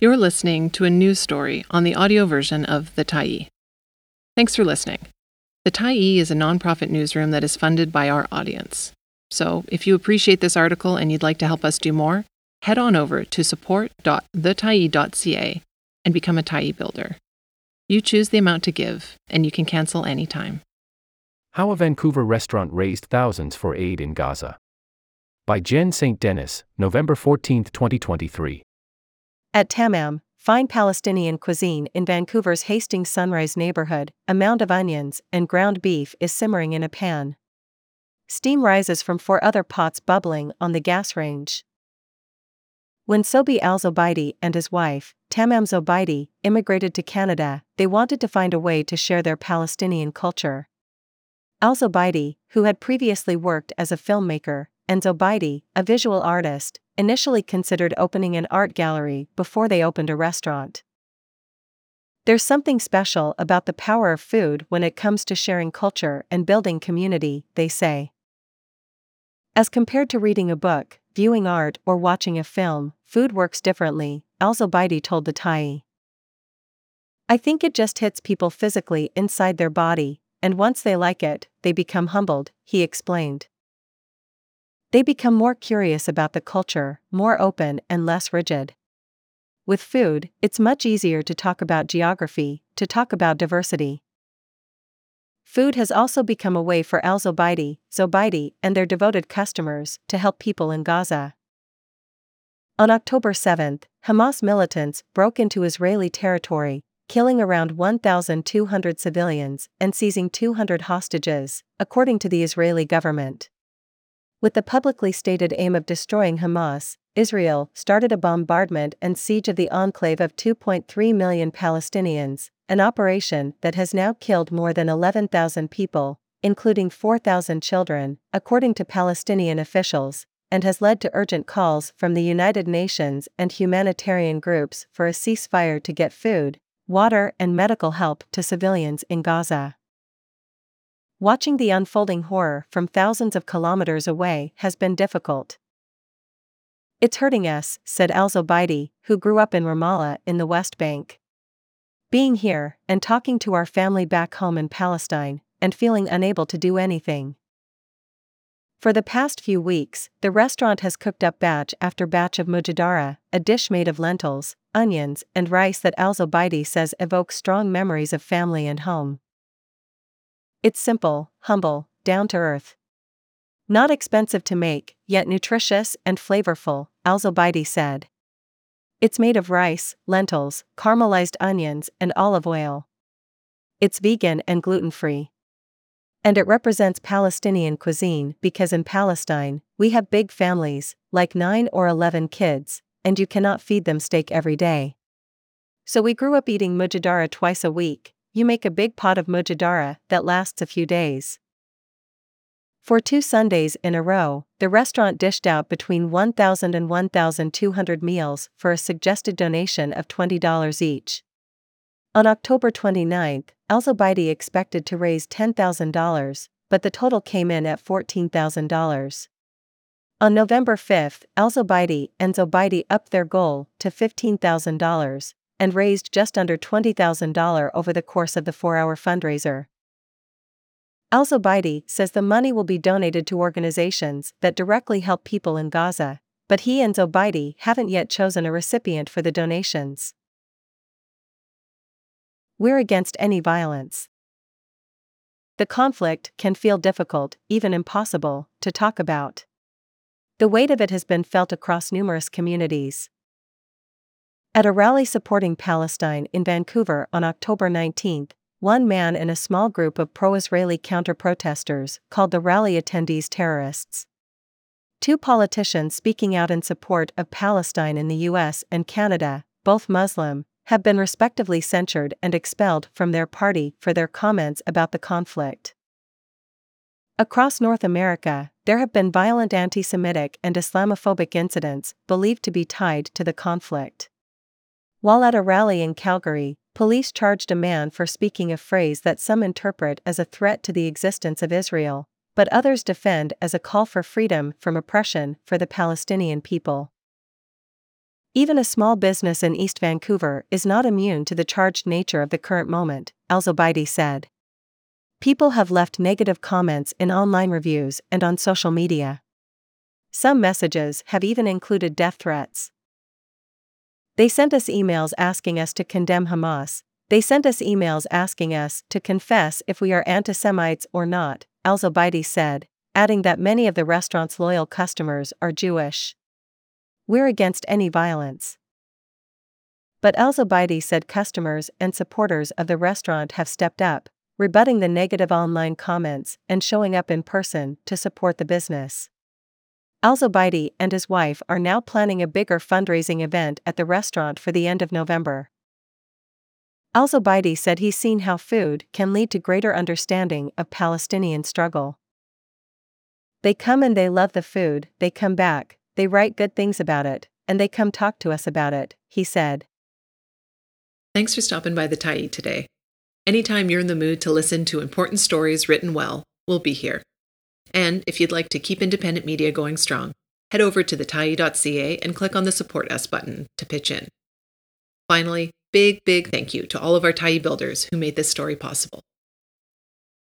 You're listening to a news story on the audio version of The Tyee. Thanks for listening. The Tyee is a nonprofit newsroom that is funded by our audience. So, if you appreciate this article and you'd like to help us do more, head on over to support.thetyee.ca and become a Tyee builder. You choose the amount to give, and you can cancel anytime. How a Vancouver restaurant raised thousands for aid in Gaza. By Jen St. Denis, November 14, 2023. At Tamam, fine Palestinian cuisine in Vancouver's Hastings Sunrise neighborhood, a mound of onions and ground beef is simmering in a pan. Steam rises from four other pots bubbling on the gas range. When Sobhi Al Zobaidi and his wife, Tamam Zobaidi, immigrated to Canada, they wanted to find a way to share their Palestinian culture. Al Zobaidi, who had previously worked as a filmmaker, and Zobaidi, a visual artist, initially considered opening an art gallery before they opened a restaurant. There's something special about the power of food when it comes to sharing culture and building community, they say. As compared to reading a book, viewing art, or watching a film, food works differently, Al told the Tyee. I think it just hits people physically inside their body, and once they like it, they become humbled, he explained. They become more curious about the culture, more open and less rigid. With food, it's much easier to talk about geography, to talk about diversity. Food has also become a way for Al Zobaidi, Zobaidi, and their devoted customers to help people in Gaza. On October 7, Hamas militants broke into Israeli territory, killing around 1,200 civilians and seizing 200 hostages, according to the Israeli government. With the publicly stated aim of destroying Hamas, Israel started a bombardment and siege of the enclave of 2.3 million Palestinians, an operation that has now killed more than 11,000 people, including 4,000 children, according to Palestinian officials, and has led to urgent calls from the United Nations and humanitarian groups for a ceasefire to get food, water, and medical help to civilians in Gaza. Watching the unfolding horror from thousands of kilometers away has been difficult. It's hurting us, said Al Zobaidi, who grew up in Ramallah in the West Bank. Being here, and talking to our family back home in Palestine, and feeling unable to do anything. For the past few weeks, the restaurant has cooked up batch after batch of mujaddarah, a dish made of lentils, onions, and rice that Al Zobaidi says evokes strong memories of family and home. It's simple, humble, down to earth. Not expensive to make, yet nutritious and flavorful, Al Zobaidi said. It's made of rice, lentils, caramelized onions, and olive oil. It's vegan and gluten free. And it represents Palestinian cuisine because in Palestine, we have big families, like 9 or 11 kids, and you cannot feed them steak every day. So we grew up eating mujaddarah twice a week, you make a big pot of mujaddarah that lasts a few days. For two Sundays in a row, the restaurant dished out between 1,000 and 1,200 meals for a suggested donation of $20 each. On October 29, Al expected to raise $10,000, but the total came in at $14,000. On November 5, Al and Zobaidi upped their goal to $15,000, and raised just under $20,000 over the course of the four hour fundraiser. Al Zobaidi says the money will be donated to organizations that directly help people in Gaza, but he and Zobaidi haven't yet chosen a recipient for the donations. We're against any violence. The conflict can feel difficult, even impossible, to talk about. The weight of it has been felt across numerous communities. At a rally supporting Palestine in Vancouver on October 19, one man and a small group of pro Israeli counter protesters called the rally attendees terrorists. Two politicians speaking out in support of Palestine in the US and Canada, both Muslim, have been respectively censured and expelled from their party for their comments about the conflict. Across North America, there have been violent anti Semitic and Islamophobic incidents believed to be tied to the conflict. While at a rally in Calgary, police charged a man for speaking a phrase that some interpret as a threat to the existence of Israel, but others defend as a call for freedom from oppression for the Palestinian people. Even a small business in East Vancouver is not immune to the charged nature of the current moment, Al Zobaidi said. People have left negative comments in online reviews and on social media. Some messages have even included death threats. They sent us emails asking us to condemn Hamas. They sent us emails asking us to confess if we are anti Semites or not, Al Zobaidi said, adding that many of the restaurant's loyal customers are Jewish. We're against any violence. But Al Zobaidi said customers and supporters of the restaurant have stepped up, rebutting the negative online comments and showing up in person to support the business. Al Zobaidi and his wife are now planning a bigger fundraising event at the restaurant for the end of November. Al Zobaidi said he's seen how food can lead to greater understanding of Palestinian struggle. They come and they love the food, they come back, they write good things about it, and they come talk to us about it, he said. Thanks for stopping by the Tyee today. Anytime you're in the mood to listen to important stories written well, we'll be here. And if you'd like to keep independent media going strong, head over to thetyee.ca and click on the Support Us button to pitch in. Finally, big, big thank you to all of our Tyee builders who made this story possible.